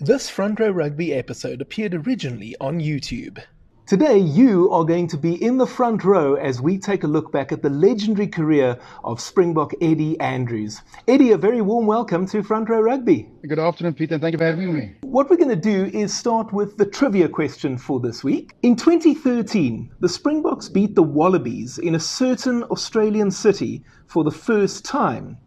This Front Row Rugby episode appeared originally on YouTube. Today, you are going to be in the front row as we take a look back at the legendary career of Springbok Eddie Andrews. Eddie, a very warm welcome to Front Row Rugby. Good afternoon, Peter, and thank you for having me. What we're going to do is start with the trivia question for this week. In 2013, the Springboks beat the Wallabies in a certain Australian city for the first time.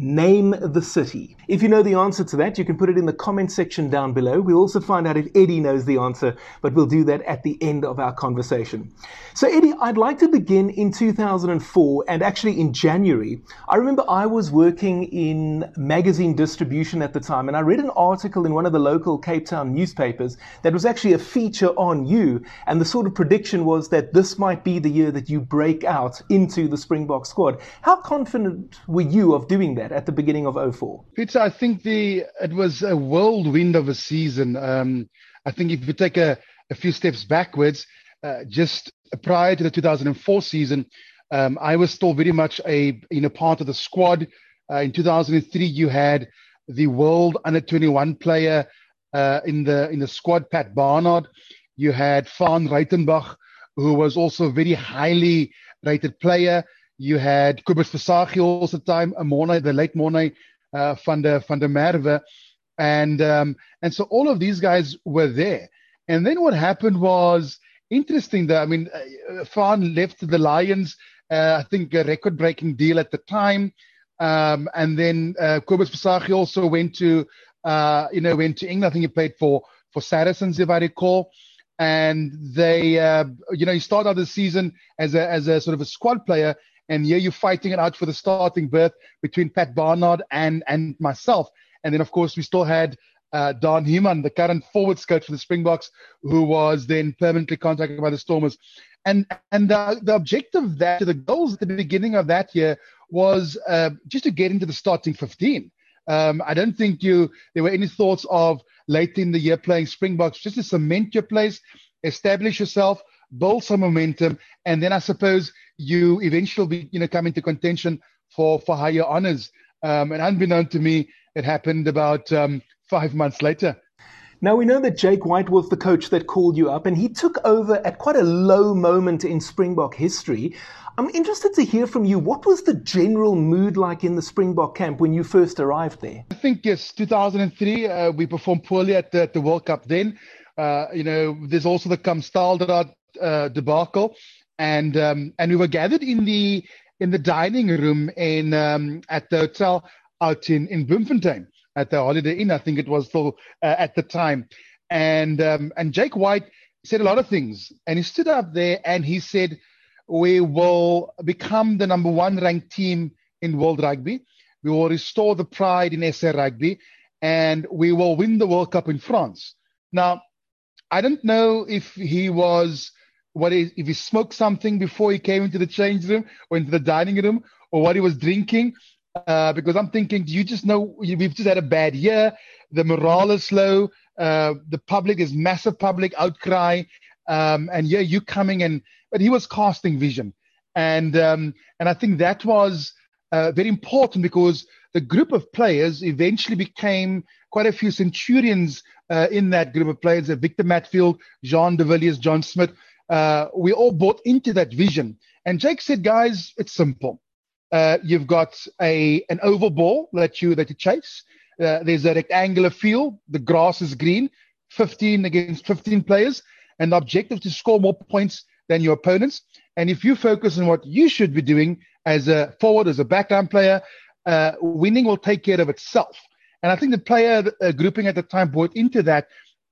Name the city. If you know the answer to that, you can put it in the comment section down below. We'll also find out if Eddie knows the answer, but we'll do that at the end of our conversation. So, Eddie, I'd like to begin in 2004 and actually in January. I remember I was working in magazine distribution at the time, and I read an article in one of the local Cape Town newspapers that was actually a feature on you. And the sort of prediction was that this might be the year that you break out into the Springbok squad. How confident were you of doing that at the beginning of 04? Peter, I think the it was a whirlwind of a season. Um, I think if you take a, a few steps backwards, uh, just prior to the 2004 season, um, I was still very much a you know part of the squad. Uh, in 2003, you had the world under 21 player uh, in the in the squad, Pat Barnard. You had Faan Rautenbach, who was also a very highly rated player. You had Kobus Visagie also the time, Morne, the late Morne uh, van der van der Merwe, and um, and so all of these guys were there. And then what happened was interesting. That I mean, uh, Faan left the Lions. Uh, I think a record-breaking deal at the time. Um, and then uh, Visagie also went to, uh, you know, went to England. I think he played for for Saracens, if I recall. And they, uh, you know, he started out the season as a as a sort of a squad player, and here you're fighting it out for the starting berth between Pat Barnard and and myself. And then of course we still had uh, Daan Human, the current forwards coach for the Springboks, who was then permanently contacted by the Stormers. And and the, the objective of that, the goals at the beginning of that year was uh, just to get into the starting 15. Um, I don't think you there were any thoughts of late in the year playing Springboks just to cement your place, establish yourself, build some momentum, and then I suppose you eventually you know come into contention for for higher honors. Um, and unbeknown to me, it happened about um, five months later. Now we know that Jake White was the coach that called you up, and he took over at quite a low moment in Springbok history. I'm interested to hear from you. What was the general mood like in the Springbok camp when you first arrived there? I think yes, 2003. Uh, we performed poorly at the, at the World Cup then. Uh, you know, there's also the Kamp Staaldraad uh, debacle, and um, and we were gathered in the in the dining room in um, at the hotel out in in Bloemfontein at the Holiday Inn, I think it was still uh, at the time, and um, and Jake White said a lot of things, and he stood up there and he said, "We will become the number one ranked team in world rugby. We will restore the pride in SA rugby, and we will win the World Cup in France." Now, I don't know if he was what if he smoked something before he came into the change room or into the dining room or what he was drinking. Uh, because I'm thinking, do you just know we've just had a bad year? The morale is low. Uh, the public is massive public outcry. Um, and yeah, you coming and but he was casting vision, and um, and I think that was uh, very important because the group of players eventually became quite a few centurions uh, in that group of players. Victor Matfield, Jean de Villiers, John Smit, uh, we all bought into that vision. And Jake said, guys, it's simple. Uh, you've got a an oval ball that you that you chase. Uh, there's a rectangular field. The grass is green. 15 against 15 players, and the objective to score more points than your opponents. And if you focus on what you should be doing as a forward, as a background player, uh, winning will take care of itself. And I think the player uh, grouping at the time bought into that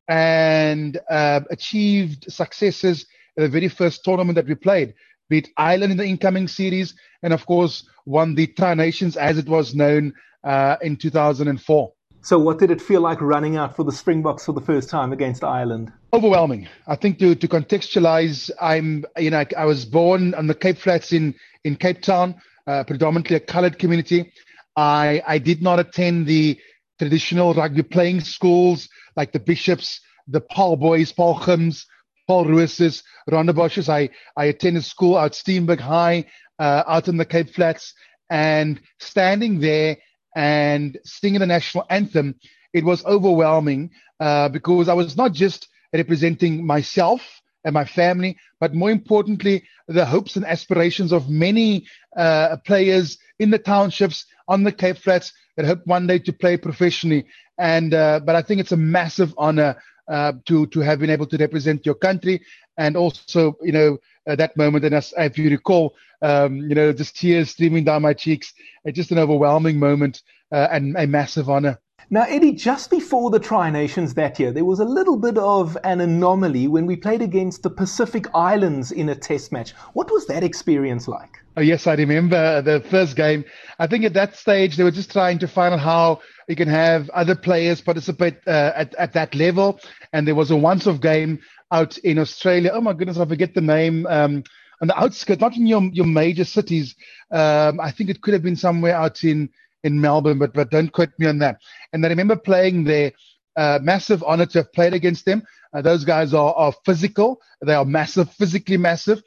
and uh, achieved successes the very first tournament that we played, beat Ireland in the incoming series, and of course won the Tri Nations as it was known uh, in 2004. So, what did it feel like running out for the Springboks for the first time against Ireland? Overwhelming. I think to, to contextualize, I'm you know I was born on the Cape Flats in in Cape Town, uh, predominantly a coloured community. I I did not attend the traditional rugby playing schools like the Bishops, the Paarl Boys, Paarl Gims, Paul Roos's, Rondebosch's. I, I attended school at Steenberg High uh, out in the Cape Flats and standing there and singing the national anthem, it was overwhelming uh, because I was not just representing myself and my family, but more importantly, the hopes and aspirations of many uh, players in the townships on the Cape Flats that hope one day to play professionally. And uh, but I think it's a massive honor uh, to to have been able to represent your country. And also you know uh, that moment and as if you recall um, you know just tears streaming down my cheeks. It's just an overwhelming moment uh, and a massive honor now, Eddie, just before the Tri Nations that year, there was a little bit of an anomaly when we played against the Pacific Islands in a test match. What was that experience like? Oh, yes, I remember the first game. I think at that stage, they were just trying to find out how you can have other players participate uh, at, at that level. And there was a once off game out in Australia. Oh, my goodness, I forget the name. Um, on the outskirts, not in your, your major cities. Um, I think it could have been somewhere out in in Melbourne, but but don't quote me on that. And I remember playing there. Uh, massive honor to have played against them. Uh, those guys are, are physical. They are massive, physically massive,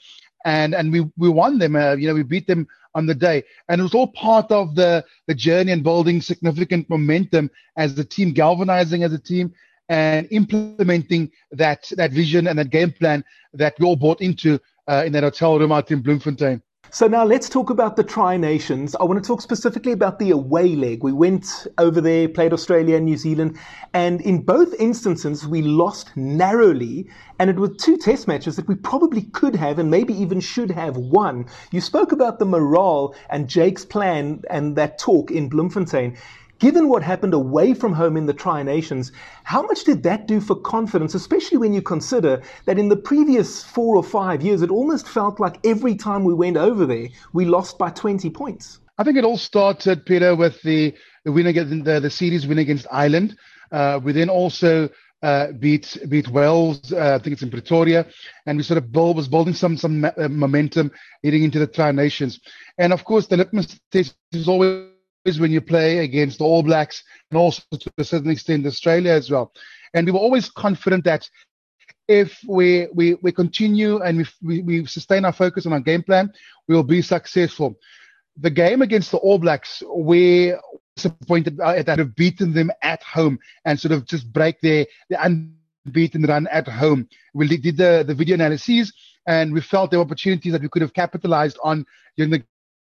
and and we we won them. Uh, you know, we beat them on the day, and it was all part of the the journey and building significant momentum as the team, galvanizing as a team, and implementing that that vision and that game plan that we all bought into uh, in that hotel room out in Bloemfontein. So now let's talk about the Tri Nations. I want to talk specifically about the away leg. We went over there, played Australia and New Zealand, and in both instances we lost narrowly, and it was two test matches that we probably could have and maybe even should have won. You spoke about the morale and Jake's plan and that talk in Bloemfontein. Given what happened away from home in the Tri Nations, how much did that do for confidence, especially when you consider that in the previous four or five years, it almost felt like every time we went over there, we lost by 20 points? I think it all started, Peter, with the, the win against the, the series win against Ireland. Uh, we then also uh, beat beat Wales. Uh, I think it's in Pretoria, and we sort of build, was building some some uh, momentum heading into the Tri Nations. And of course, the litmus test is always when you play against the All Blacks and also to a certain extent Australia as well. And we were always confident that if we we, we continue and we, we, sustain our focus on our game plan, we will be successful. The game against the All Blacks, we disappointed uh, that have beaten them at home and sort of just break their, their unbeaten run at home. We did the, the video analyses and we felt there were opportunities that we could have capitalized on during the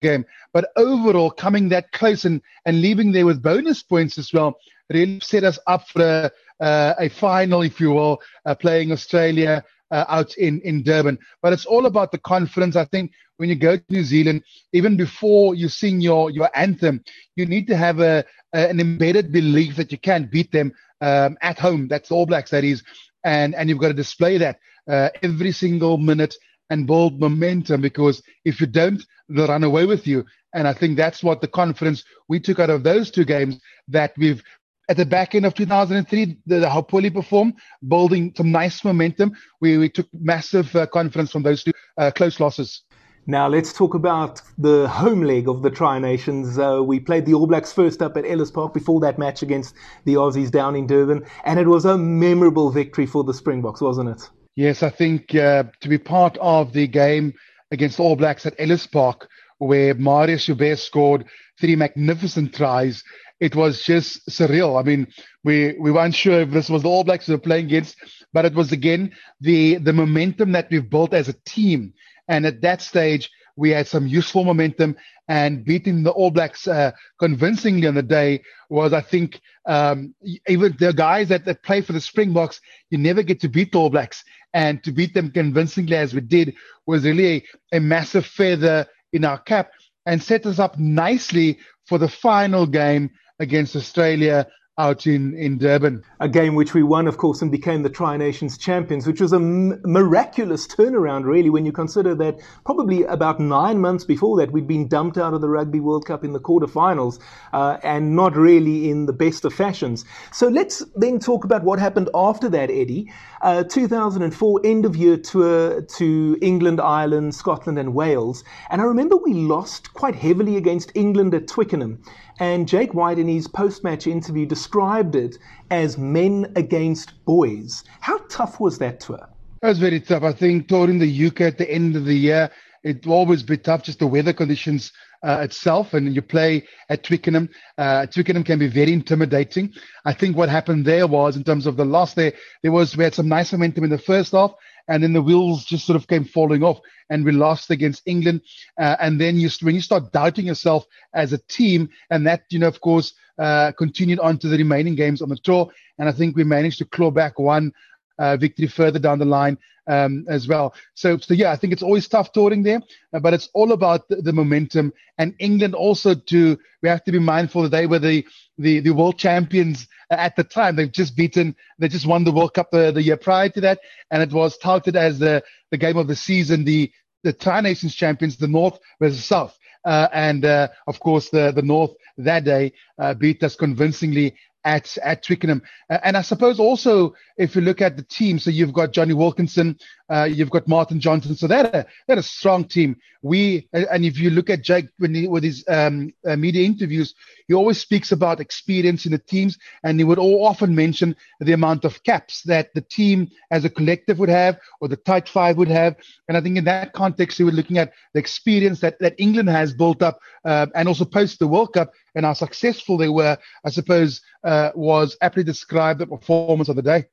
game. But overall, coming that close and, and leaving there with bonus points as well really set us up for a, uh, a final, if you will, uh, playing Australia uh, out in, in Durban. But it's all about the confidence. I think when you go to New Zealand, even before you sing your, your anthem, you need to have a, a an embedded belief that you can beat them um, at home. That's All Blacks, that is. And, and you've got to display that uh, every single minute and build momentum because if you don't, they'll run away with you. And I think that's what the confidence we took out of those two games that we've at the back end of 2003, the, the how poorly performed, building some nice momentum. We, we took massive uh, confidence from those two uh, close losses. Now let's talk about the home leg of the Tri Nations. Uh, we played the All Blacks first up at Ellis Park before that match against the Aussies down in Durban, and it was a memorable victory for the Springboks, wasn't it? Yes, I think uh, to be part of the game against All Blacks at Ellis Park, where Marius Joubert scored three magnificent tries, it was just surreal. I mean, we, we weren't sure if this was the All Blacks we were playing against, but it was again the, the momentum that we've built as a team. And at that stage, we had some useful momentum and beating the All Blacks uh, convincingly on the day was, I think, um, even the guys that, that play for the Springboks, you never get to beat the All Blacks. And to beat them convincingly as we did was really a, a massive feather in our cap and set us up nicely for the final game against Australia out in, in Durban. A game which we won, of course, and became the Tri Nations champions, which was a m- miraculous turnaround, really, when you consider that probably about nine months before that, we'd been dumped out of the Rugby World Cup in the quarterfinals uh, and not really in the best of fashions. So let's then talk about what happened after that, Eddie. Uh, 2004 end of year tour to England, Ireland, Scotland, and Wales. And I remember we lost quite heavily against England at Twickenham. And Jake White, in his post match interview, described it as men against boys. How tough was that tour? It was very tough. I think touring the UK at the end of the year, it will always be tough, just the weather conditions uh, itself, and you play at Twickenham. Uh, Twickenham can be very intimidating. I think what happened there was, in terms of the loss, there there was we had some nice momentum in the first half, and then the wheels just sort of came falling off, and we lost against England. Uh, and then you when you start doubting yourself as a team, and that you know, of course, uh, continued on to the remaining games on the tour, and I think we managed to claw back one uh, victory further down the line um, as well. So, so yeah, I think it's always tough touring there, uh, but it's all about the, the, momentum. And England also to we have to be mindful that they were the the, the world champions at the time. They've just beaten, they just won the World Cup the, the year prior to that, and it was touted as the the game of the season. The the Tri Nations champions, the North versus South. Uh, and uh, of course, the, the North that day uh, beat us convincingly at at Twickenham. And I suppose also if you look at the team, so you've got Jonny Wilkinson, uh, you've got Martin Johnson, so they're a, a strong team. We and if you look at Jake when he, with his um, uh, media interviews, he always speaks about experience in the teams, and he would often mention the amount of caps that the team as a collective would have, or the tight five would have. And I think in that context, he was looking at the experience that that England has built up, uh, and also post the World Cup, and how successful they were. I suppose uh, was aptly described the performance of the day.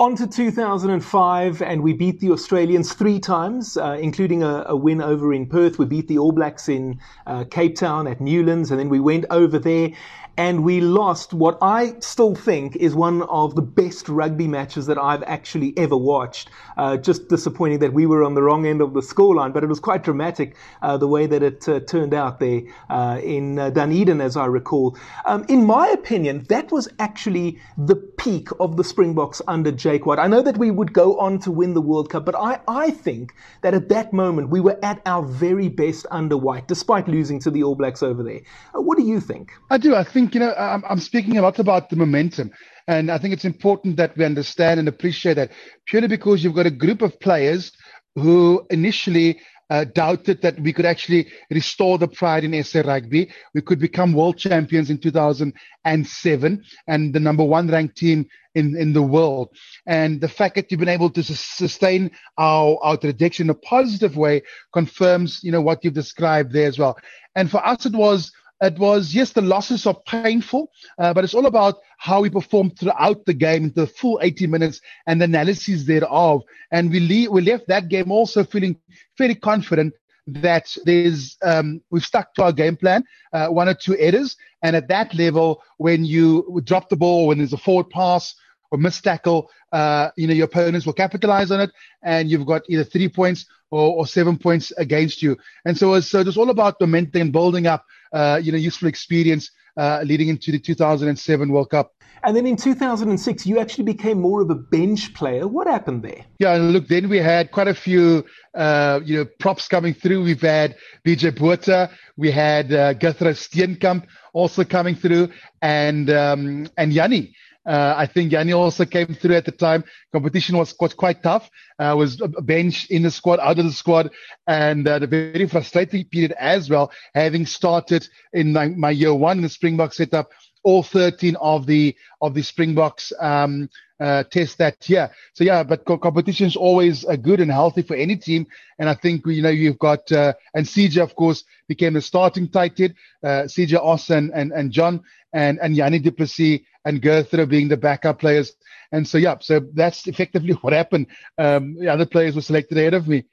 On to 2005, and we beat the Australians three times, uh, including a, a, win over in Perth. We beat the All Blacks in uh, Cape Town at Newlands, and then we went over there and we lost what I still think is one of the best rugby matches that I've actually ever watched. Uh, just disappointing that we were on the wrong end of the scoreline, but it was quite dramatic uh, the way that it uh, turned out there uh, in uh, Dunedin, as I recall. Um, in my opinion, that was actually the peak of the Springboks under I know that we would go on to win the World Cup, but I, I think that at that moment we were at our very best under White, despite losing to the All Blacks over there. Uh, what do you think? I do. I think think, you know, I'm, I'm speaking a lot about the momentum. And I think it's important that we understand and appreciate that purely because you've got a group of players who initially uh, doubted that we could actually restore the pride in SA rugby. We could become world champions in 2007 and the number one ranked team in, in the world. And the fact that you've been able to sustain our, our trajectory in a positive way confirms, you know, what you've described there as well. And for us, it was it was yes, the losses are painful, uh, but it's all about how we performed throughout the game, the full 80 minutes, and the analysis thereof. And we le- we left that game also feeling very confident that there's um, we've stuck to our game plan, uh, one or two errors, and at that level, when you drop the ball, when there's a forward pass or missed tackle, uh, you know your opponents will capitalize on it, and you've got either three points or, or seven points against you. And so, so it's all about momentum and building up, uh, you know, useful experience uh, leading into the 2007 World Cup. And then in 2006, you actually became more of a bench player. What happened there? Yeah, look, then we had quite a few, uh, you know, props coming through. We've had BJ Botha, we had uh, Gurthrö Steenkamp also coming through, and um, and Jannie. Uh, I think Jannie also came through at the time. Competition was, was quite tough. Uh, was a bench in the squad, out of the squad, and uh, the very frustrating period as well. Having started in my, my year one in the Springbok setup, all 13 of the of the Springboks um, uh, test that year. So yeah, but co- competition is always uh, good and healthy for any team. And I think you know you've got uh, and CJ of course became the starting tight head. Uh, CJ Austin and and John and and Jannie du and Gurthrö being the backup players. And so yeah, so that's effectively what happened. Um, the other players were selected ahead of me.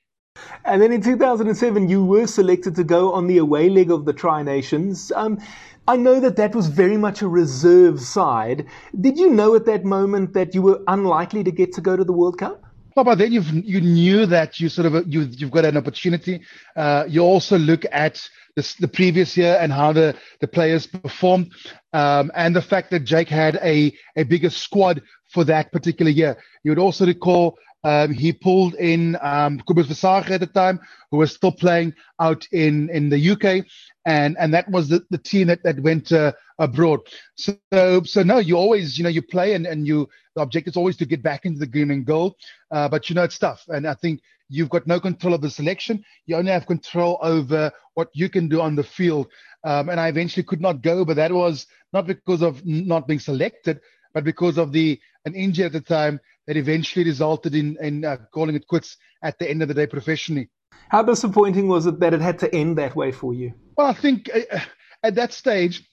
And then in 2007, you were selected to go on the away leg of the Tri Nations. Um, I know that that was very much a reserve side. Did you know at that moment that you were unlikely to get to go to the World Cup? Well, but then you you knew that you sort of you you've got an opportunity. Uh, you also look at the previous year and how the, the players performed, um, and the fact that Jake had a a bigger squad for that particular year. You would also recall um, he pulled in um, Visagie at the time, who was still playing out in, in the UK, and and that was the, the team that, that went uh, abroad. So so no, you always you know you play and, and you the objective is always to get back into the green and gold, uh, but you know it's tough, and I think you've got no control of the selection. You only have control over what you can do on the field. Um, and I eventually could not go, but that was not because of not being selected, but because of the an injury at the time that eventually resulted in, in uh, calling it quits at the end of the day professionally. How disappointing was it that it had to end that way for you? Well, I think uh, at that stage,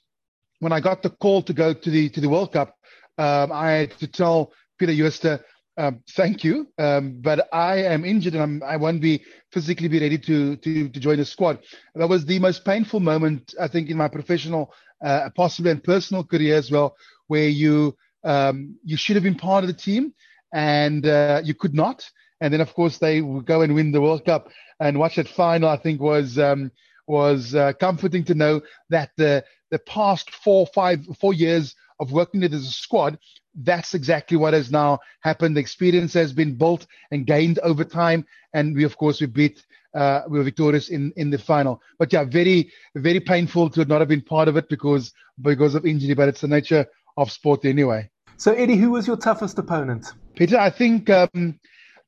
when I got the call to go to the to the World Cup, um, I had to tell Peter Jooste, um, thank you, um, but I am injured and I'm, I will not be physically be ready to, to to join the squad. That was the most painful moment I think in my professional, uh, possibly and personal career as well, where you um, you should have been part of the team and uh, you could not. And then of course they go and win the World Cup and watch that final. I think was um, was uh, comforting to know that the the past four five four years of working with as a squad that's exactly what has now happened. The experience has been built and gained over time, and we, of course, we beat, uh, we were victorious in in the final. But yeah, very very painful to not have been part of it because because of injury. But it's the nature of sport anyway. So Eddie, who was your toughest opponent? Peter, I think um,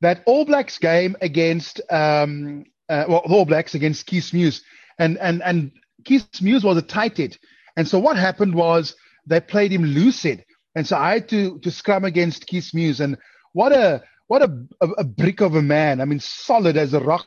that All Blacks game against um, uh, well, All Blacks against Kees Meeuws, and and and Kees Meeuws was a tight head, and so what happened was they played him loosehead and so I had to to scrum against Kees Meeuws, and what a what a, a, a brick of a man. I mean, solid as a rock.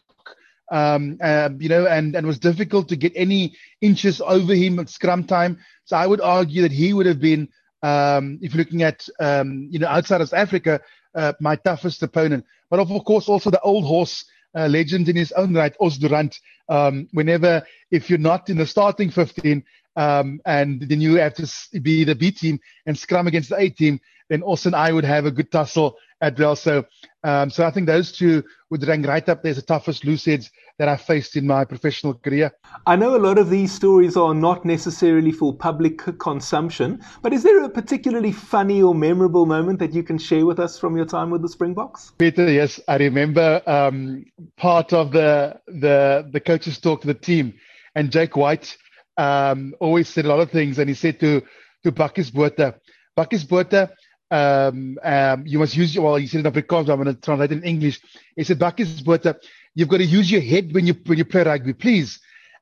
Um, uh, you know, and and was difficult to get any inches over him at scrum time. So I would argue that he would have been, um, if you're looking at, um, you know, outside of Africa, uh, my toughest opponent. But of course, also the old horse uh, legend in his own right, Os du Randt. Um, whenever, if you're not in the starting 15, um, and then you have to be the B team and scrum against the A team, then Austin and I would have a good tussle at well. So, um, so I think those two would rank right up there as the toughest loose heads that I faced in my professional career. I know a lot of these stories are not necessarily for public consumption, but is there a particularly funny or memorable moment that you can share with us from your time with the Springboks? Peter, yes, I remember um, part of the the the coaches talk to the team, and Jake White um, always said a lot of things, and he said to to Bakkies Botha, Bakkies Botha, um, um, you must use your, well, he said in Afrikaans, I'm going to translate in English. He said, Bakkies Botha, you've got to use your head when you when you play rugby, please.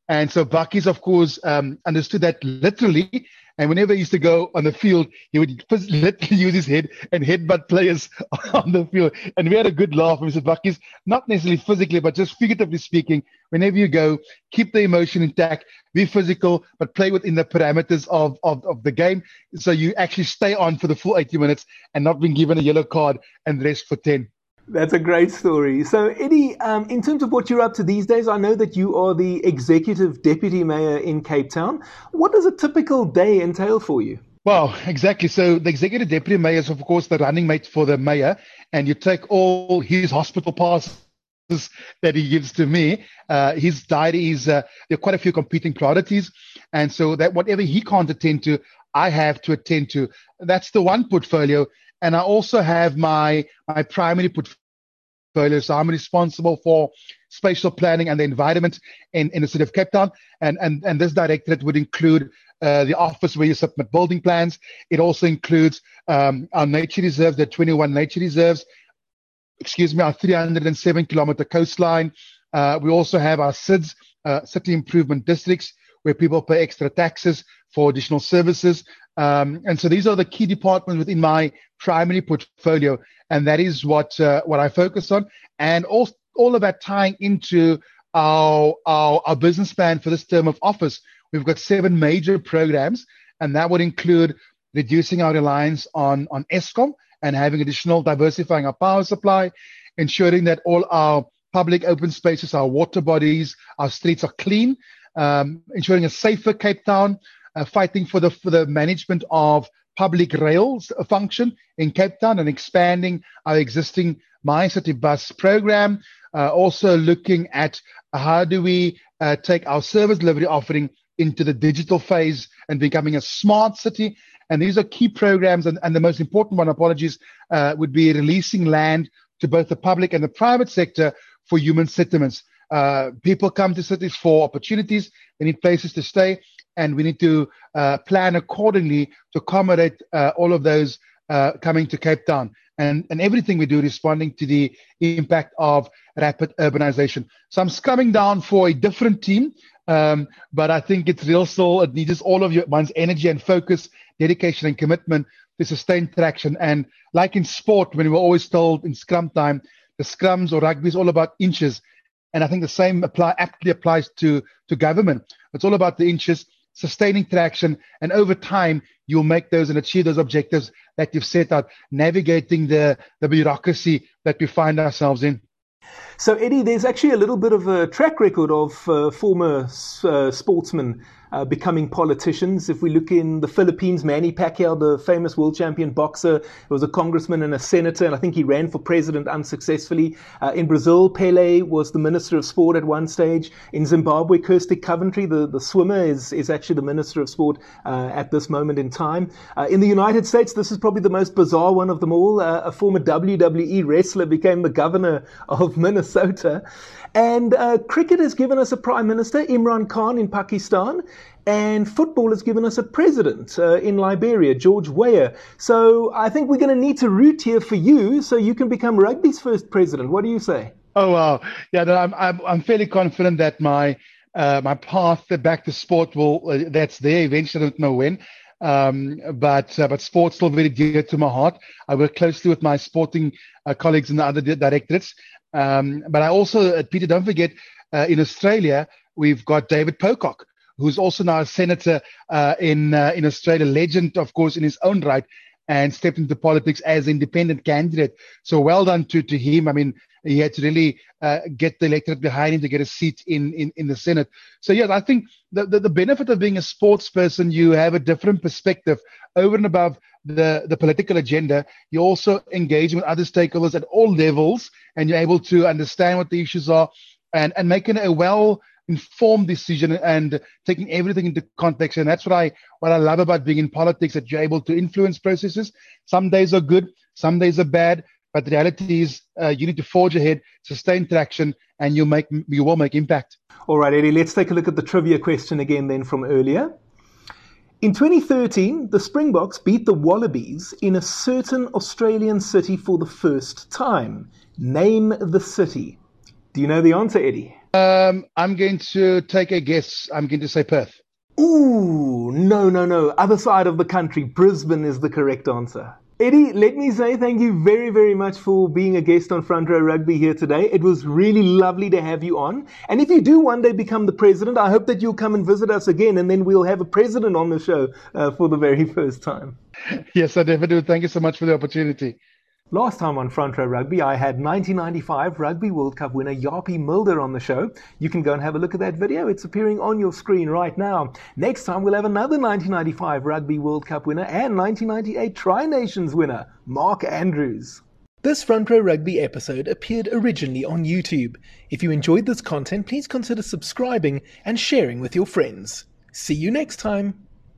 And so Bakkies, of course, um, understood that literally and whenever he used to go on the field, he would literally use his head and headbutt players on the field. And we had a good laugh. Mr. Bakkies, not necessarily physically, but just figuratively speaking, whenever you go, keep the emotion intact, be physical, but play within the parameters of, of, of the game. So you actually stay on for the full 80 minutes and not being given a yellow card and rest for 10. That's a great story. So, Eddie, um, in terms of what you're up to these days, I know that you are the executive deputy mayor in Cape Town. What does a typical day entail for you? Well, exactly. So, the executive deputy mayor is, of course, the running mate for the mayor, and you take all his hospital passes that he gives to me. Uh, his diary is uh, there are quite a few competing priorities, and so that whatever he can't attend to, I have to attend to. That's the one portfolio and I also have my my primary portfolio. So I'm responsible for spatial planning and the environment in, in the city of Cape Town. And and and this directorate would include uh, the office where you submit building plans. It also includes um, our nature reserves, the 21 nature reserves. Excuse me, our 307 kilometer coastline. Uh, we also have our CIDs, uh, city improvement districts, where people pay extra taxes for additional services. Um, and so these are the key departments within my primary portfolio, and that is what uh, what I focus on, and all all of that tying into our, our our business plan for this term of office. We've got seven major programs, and that would include reducing our reliance on on Eskom and having additional diversifying our power supply, ensuring that all our public open spaces, our water bodies, our streets are clean, um, ensuring a safer Cape Town, uh, fighting for the for the management of public rails function in Cape Town and expanding our existing MyCiTi Bus program. Uh, also looking at how do we uh, take our service delivery offering into the digital phase and becoming a smart city. And these are key programs. And, and the most important one, apologies, uh, would be releasing land to both the public and the private sector for human settlements. Uh, people come to cities for opportunities. They need places to stay and we need to uh, plan accordingly to accommodate uh, all of those uh, coming to Cape Town. And, and everything we do responding to the impact of rapid urbanization. So I'm coming down for a different team, um, but I think it's real still. It needs all of your one's energy and focus, dedication and commitment to sustain traction. And like in sport, when we were always told in scrum time, the scrums or rugby is all about inches. And I think the same apply aptly applies to to government. It's all about the interest, sustaining traction, and over time you'll make those and achieve those objectives that you've set out, navigating the the bureaucracy that we find ourselves in. So, Eddie, there's actually a little bit of a track record of uh, former uh, sportsmen uh, becoming politicians. If we look in the Philippines, Manny Pacquiao, the famous world champion boxer, was a congressman and a senator, and I think he ran for president unsuccessfully. Uh, in Brazil, Pele was the minister of sport at one stage. In Zimbabwe, Kirsty Coventry, the, the swimmer, is, is actually the minister of sport uh, at this moment in time. Uh, in the United States, this is probably the most bizarre one of them all. a former WWE wrestler became the governor of Minnesota. And uh, cricket has given us a prime minister, Imran Khan, in Pakistan. And football has given us a president uh, in Liberia, George Weah. So I think we're going to need to root here for you so you can become rugby's first president. What do you say? Oh, wow. Yeah, I'm, I'm fairly confident that my uh, my path back to sport will uh, that's there eventually. I don't know when. Um, but uh, but sports still very dear to my heart. I work closely with my sporting uh, colleagues in the other directorates, um, but I also, uh, Peter, don't forget, uh, in Australia, we've got David Pocock, who's also now a senator uh, in uh, in Australia, legend, of course, in his own right, and stepped into politics as independent candidate. So well done to, to him. I mean, he had to really uh, get the electorate behind him to get a seat in, in, in the Senate. So, yes, I think the, the, the benefit of being a sports person, you have a different perspective over and above the, the political agenda. You also engage with other stakeholders at all levels, and you're able to understand what the issues are and, and making a well informed decision and taking everything into context. And that's what I what I love about being in politics that you're able to influence processes. Some days are good, some days are bad, but the reality is, uh, you need to forge ahead, sustain traction, and you make you will make impact. All right, Eddie. Let's take a look at the trivia question again, then from earlier. In 2013, the Springboks beat the Wallabies in a certain Australian city for the first time. Name the city. Do you know the answer, Eddie? Um, I'm going to take a guess. I'm going to say Perth. Ooh, no, no, no. Other side of the country. Brisbane is the correct answer. Eddie, let me say thank you very, very much for being a guest on Front Row Rugby here today. It was really lovely to have you on. And if you do one day become the president, I hope that you'll come and visit us again, and then we'll have a president on the show uh, for the very first time. Yes, I definitely do. Thank you so much for the opportunity. Last time on Front Row Rugby, I had 1995 Rugby World Cup winner Japie Mulder on the show. You can go and have a look at that video. It's appearing on your screen right now. Next time, we'll have another 1995 Rugby World Cup winner and 1998 Tri Nations winner, Mark Andrews. This Front Row Rugby episode appeared originally on YouTube. If you enjoyed this content, please consider subscribing and sharing with your friends. See you next time.